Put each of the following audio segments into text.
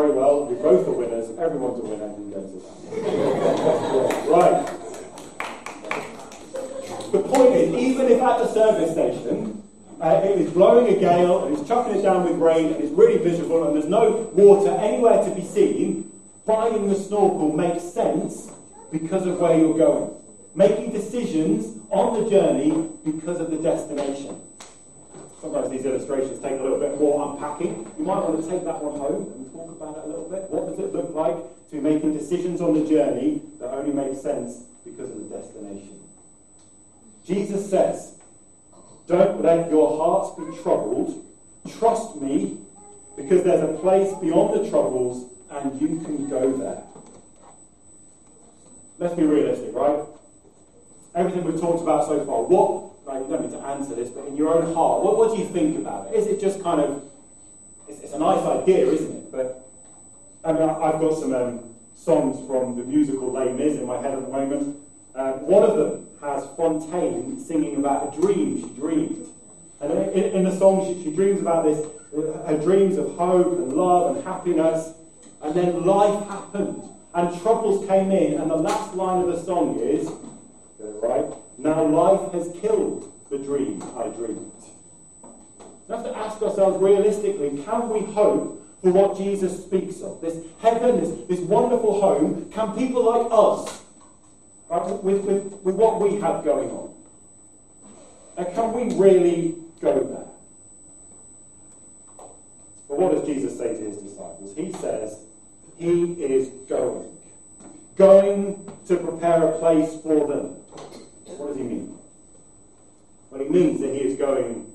very well. We both are winners. Everyone's a winner. Who goes that? right. The point is, even if at the service station uh, it is blowing a gale and it's chucking it down with rain and it's really miserable and there's no water anywhere to be seen, buying the snorkel makes sense because of where you're going. Making decisions on the journey because of the destination. Sometimes these illustrations take a little bit more unpacking. You might want to take that one home and talk about it a little bit. What does it look like to be making decisions on the journey that only make sense because of the destination? Jesus says, Don't let your hearts be troubled. Trust me, because there's a place beyond the troubles and you can go there. Let's be realistic, right? Everything we've talked about so far, what like, you don't need to answer this, but in your own heart, what, what do you think about it? Is it just kind of, it's, it's a nice idea, isn't it? But I mean, I've got some um, songs from the musical Les Mis in my head at the moment. Um, one of them has Fantine singing about a dream she dreamed. And in, in the song, she, she dreams about this, her dreams of hope and love and happiness. And then life happened, and troubles came in, and the last line of the song is, right? Now life has killed the dream I dreamed. We have to ask ourselves realistically can we hope for what Jesus speaks of? This heaven, this, this wonderful home, can people like us, right, with, with, with what we have going on, and can we really go there? But what does Jesus say to his disciples? He says, He is going. Going to prepare a place for them. What does he mean? Well, he means that he is going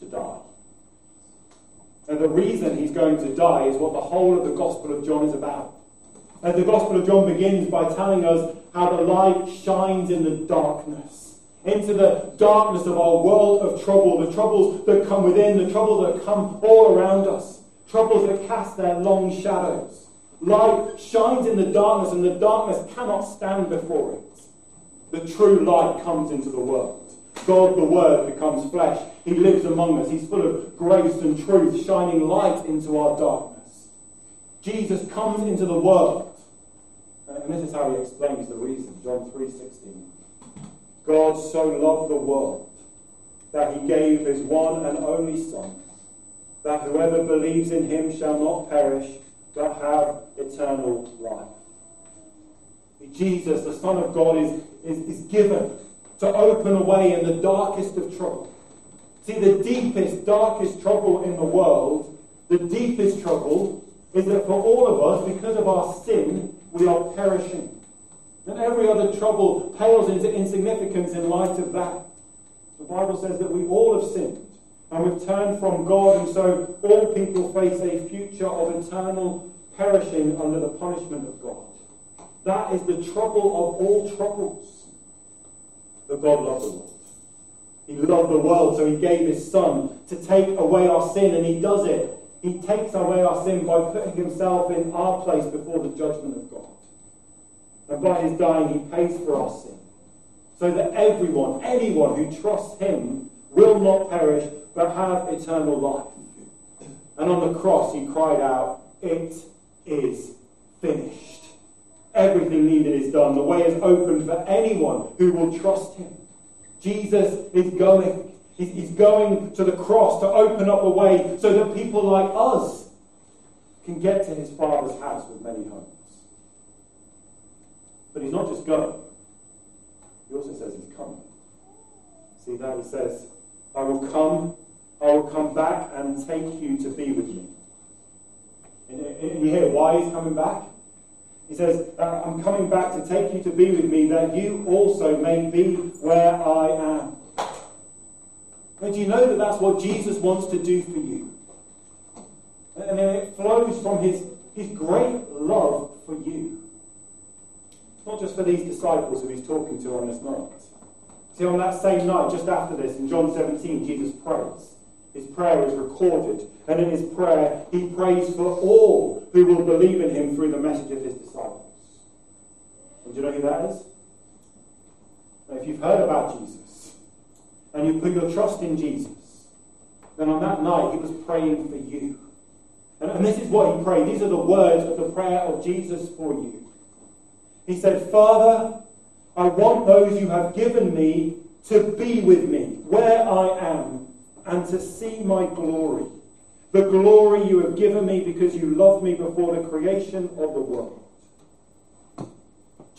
to die. And the reason he's going to die is what the whole of the Gospel of John is about. And the Gospel of John begins by telling us how the light shines in the darkness, into the darkness of our world of trouble, the troubles that come within, the troubles that come all around us, troubles that cast their long shadows. Light shines in the darkness, and the darkness cannot stand before it the true light comes into the world. God, the Word, becomes flesh. He lives among us. He's full of grace and truth, shining light into our darkness. Jesus comes into the world. Uh, and this is how he explains the reason. John 3.16. God so loved the world that he gave his one and only Son, that whoever believes in him shall not perish, but have eternal life. Jesus, the Son of God, is, is, is given to open a way in the darkest of trouble. See, the deepest, darkest trouble in the world, the deepest trouble, is that for all of us, because of our sin, we are perishing. And every other trouble pales into insignificance in light of that. The Bible says that we all have sinned and we've turned from God, and so all people face a future of eternal perishing under the punishment of God. That is the trouble of all troubles. That God loved the world. He loved the world, so he gave his son to take away our sin, and he does it. He takes away our sin by putting himself in our place before the judgment of God. And by his dying, he pays for our sin. So that everyone, anyone who trusts him, will not perish, but have eternal life. And on the cross, he cried out, It is finished. Everything needed is done. The way is open for anyone who will trust him. Jesus is going. He's going to the cross to open up a way so that people like us can get to his Father's house with many homes. But he's not just going, he also says he's coming. See that? He says, I will come, I will come back and take you to be with me. And, you hear why he's coming back? He says, uh, I'm coming back to take you to be with me, that you also may be where I am. And do you know that that's what Jesus wants to do for you? And it flows from his, his great love for you. Not just for these disciples who he's talking to on this night. See, on that same night, just after this, in John 17, Jesus prays. His prayer is recorded. And in his prayer, he prays for all who will believe in him through the message of his disciples. Do you know who that is? Now, if you've heard about Jesus and you've put your trust in Jesus, then on that night he was praying for you. And, and this is what he prayed. These are the words of the prayer of Jesus for you. He said, Father, I want those you have given me to be with me where I am and to see my glory. The glory you have given me because you loved me before the creation of the world.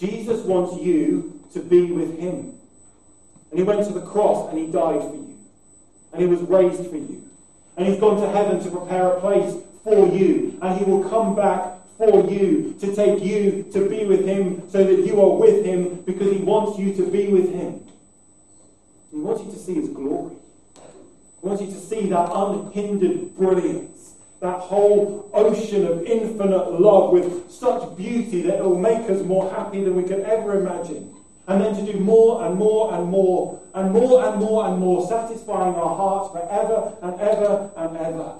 Jesus wants you to be with him. And he went to the cross and he died for you. And he was raised for you. And he's gone to heaven to prepare a place for you. And he will come back for you to take you to be with him so that you are with him because he wants you to be with him. He wants you to see his glory. He wants you to see that unhindered brilliance, that whole ocean of infinite love with such beauty that it will make us more happy than we could ever imagine. And then to do more and more and more and more and more and more, satisfying our hearts forever and ever and ever.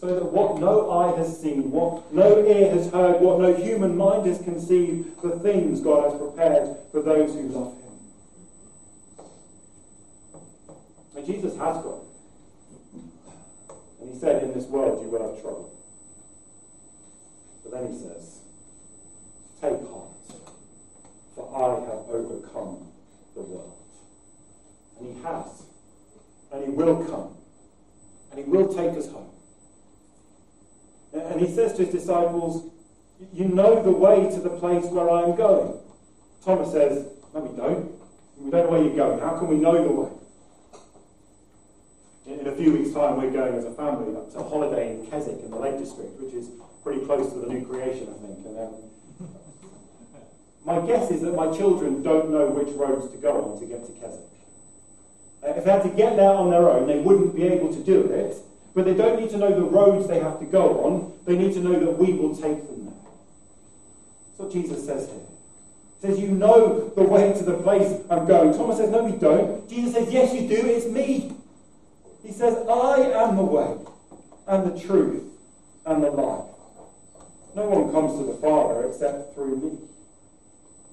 So that what no eye has seen, what no ear has heard, what no human mind has conceived, the things God has prepared for those who love Him. And Jesus has got And he said, In this world you will have trouble. But then he says, Take heart, for I have overcome the world. And he has. And he will come. And he will take us home. And he says to his disciples, You know the way to the place where I am going. Thomas says, No, we don't. We don't know where you're going. How can we know the way? In a few weeks' time, we're going as a family up to a holiday in Keswick in the Lake District, which is pretty close to the new creation, I think. And, um, my guess is that my children don't know which roads to go on to get to Keswick. Uh, if they had to get there on their own, they wouldn't be able to do it. But they don't need to know the roads they have to go on. They need to know that we will take them there. That's what Jesus says here. He says, You know the way to the place I'm going. Thomas says, No, we don't. Jesus says, Yes, you do. It's me. He says, I am the way and the truth and the life. No one comes to the Father except through me.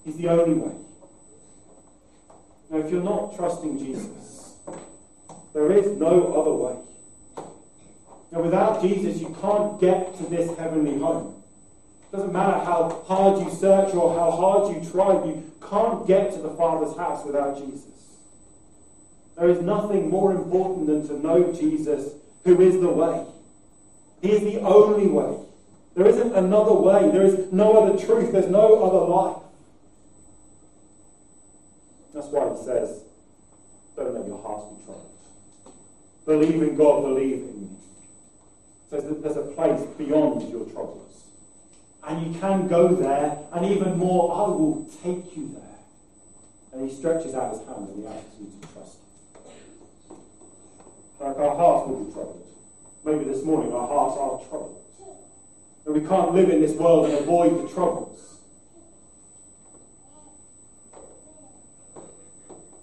He's the only way. Now, if you're not trusting Jesus, there is no other way. Now, without Jesus, you can't get to this heavenly home. It doesn't matter how hard you search or how hard you try, you can't get to the Father's house without Jesus. There is nothing more important than to know Jesus, who is the way. He is the only way. There isn't another way. There is no other truth. There's no other life. That's why he says, don't let your hearts be troubled. Believe in God, believe in me. Says that there's a place beyond your troubles. And you can go there, and even more, I will take you there. And he stretches out his hand in the attitude to trust like our hearts will be troubled. Maybe this morning our hearts are troubled. And we can't live in this world and avoid the troubles.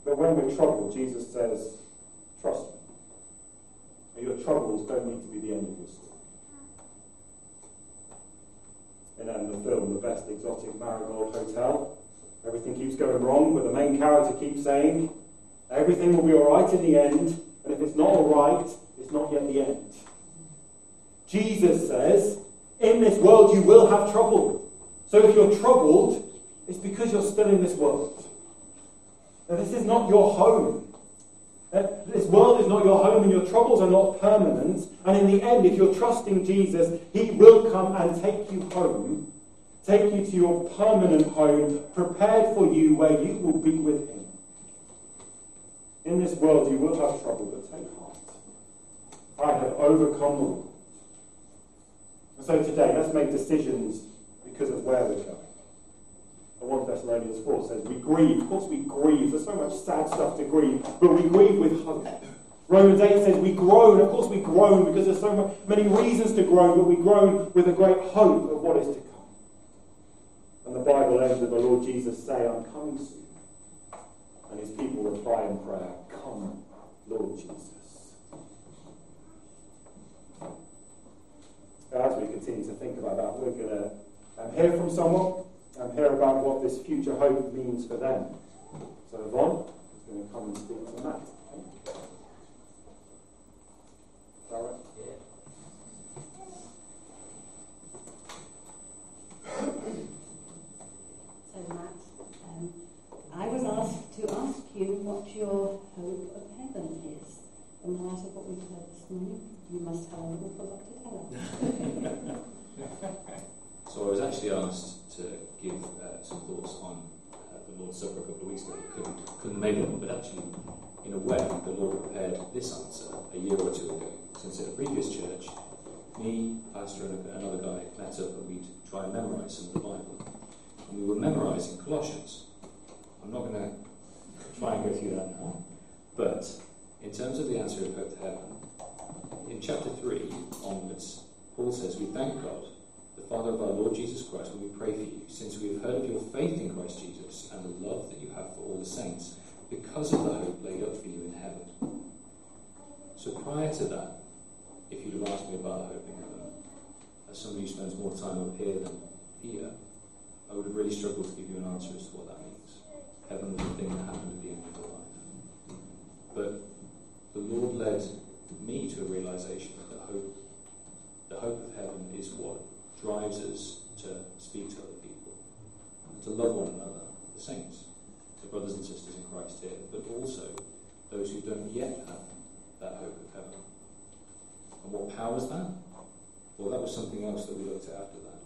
But when we're troubled, Jesus says, trust me. And your troubles don't need to be the end of your story. And in the film, The Best Exotic Marigold Hotel, everything keeps going wrong, but the main character keeps saying, everything will be alright in the end, and if it's not all right, it's not yet the end. Jesus says, in this world you will have trouble. So if you're troubled, it's because you're still in this world. Now, this is not your home. Uh, this world is not your home, and your troubles are not permanent. And in the end, if you're trusting Jesus, He will come and take you home, take you to your permanent home, prepared for you where you will be with Him. In this world you will have trouble, but take heart. I have overcome them. And so today, let's make decisions because of where we're going. And 1 Thessalonians 4 says, We grieve. Of course, we grieve. There's so much sad stuff to grieve, but we grieve with hope. Romans 8 says, We groan. Of course, we groan because there's so many reasons to groan, but we groan with a great hope of what is to come. And the Bible ends with the Lord Jesus saying, I'm coming soon. And his people reply in prayer, Come, Lord Jesus. As we continue to think about that, we're going to um, hear from someone and hear about what this future hope means for them. So Yvonne is going to come and speak on that. Okay? Is that right? so I was actually asked to give uh, some thoughts on uh, the Lord's Supper a couple of weeks ago. Couldn't, couldn't make it, but actually, in a way, the Lord prepared this answer a year or two ago. Since at a previous church, me, pastor, and another guy met up and we'd try and memorize some of the Bible. And we were memorizing Colossians. I'm not going to try and go through that now. But in terms of the answer of hope to heaven, in chapter 3 onwards, Paul says, We thank God, Father of our Lord Jesus Christ, we pray for you, since we have heard of your faith in Christ Jesus and the love that you have for all the saints, because of the hope laid up for you in heaven. So prior to that, if you'd have asked me about the hope in heaven, as somebody who spends more time up here than here, I would have really struggled to give you an answer as to what that means. Heaven was a thing that happened at the end of your life. But the Lord led me to a realization that hope, the hope of heaven is what drives us to speak to other people and to love one another, the saints, the brothers and sisters in Christ here, but also those who don't yet have that hope of heaven. And what powers that? Well, that was something else that we looked at after that.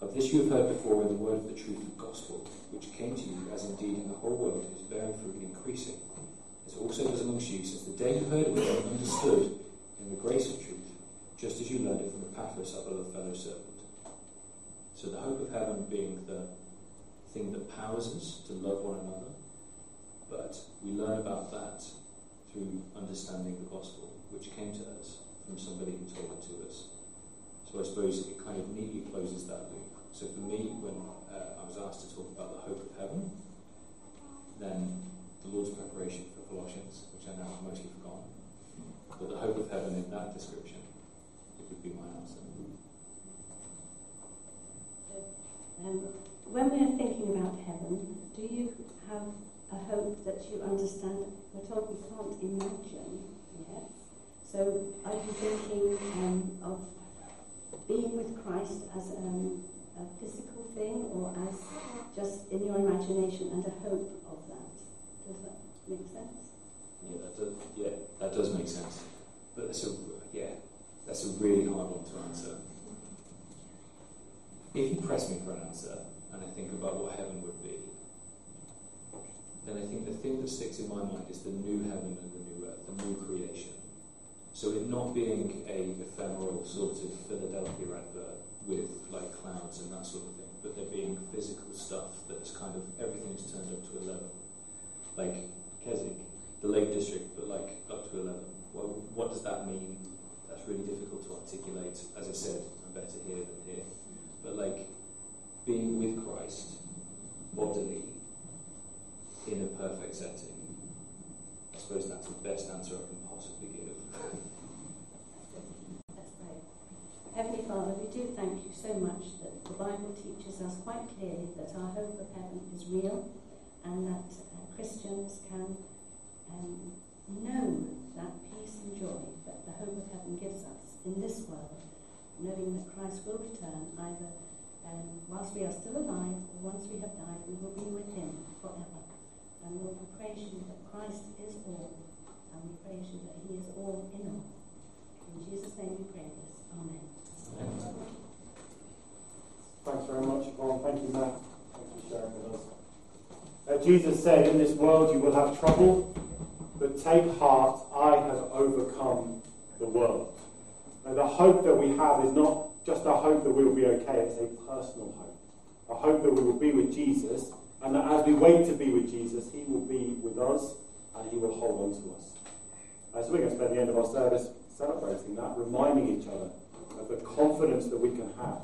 Of this you have heard before in the word of the truth the gospel, which came to you, as indeed in the whole world is bearing fruit and increasing, as also does amongst you, since the day you heard it and understood in the grace of truth, just as you learned it from the Epaphras, our beloved fellow servant. So the hope of heaven being the thing that powers us to love one another, but we learn about that through understanding the gospel, which came to us from somebody who told it to us. So I suppose it kind of neatly closes that loop. So for me, when uh, I was asked to talk about the hope of heaven, then the Lord's preparation for Colossians, which I now have mostly forgotten, but the hope of heaven in that description, it would be my answer. Um, when we're thinking about heaven, do you have a hope that you understand? We're told we can't imagine yet. So are you thinking um, of being with Christ as um, a physical thing or as just in your imagination and a hope of that? Does that make sense? Yeah, that does, yeah, that does make sense. But that's a, yeah, that's a really hard one to answer. If you press me for an answer, and I think about what heaven would be, then I think the thing that sticks in my mind is the new heaven and the new earth, the new creation. So it not being a ephemeral sort of Philadelphia advert with like clouds and that sort of thing, but there being physical stuff that's kind of everything is turned up to eleven. Like Keswick, the Lake District, but like up to eleven. Well, what does that mean? That's really difficult to articulate. As I said, I'm better here than here. But like being with Christ bodily in a perfect setting. I suppose that's the best answer I can possibly give. Heavenly Father, we do thank you so much that the Bible teaches us quite clearly that our hope of heaven is real and that uh, Christians can um, know that peace and joy that the hope of heaven gives us in this world, knowing that Christ will return either um, whilst we are still alive or once we have died, we will be with him forever. And Lord, we praise you that Christ is all, and we praise you that he is all in all. In Jesus' name we pray this. Amen. Thanks very much, Yvonne. Thank you, Matt. Thanks for sharing with us. Uh, Jesus said, In this world you will have trouble, but take heart, I have overcome the world. Now, the hope that we have is not just a hope that we will be okay, it's a personal hope. A hope that we will be with Jesus, and that as we wait to be with Jesus, He will be with us and He will hold on to us. Uh, so we're going to spend the end of our service celebrating that, reminding each other of the confidence that we can have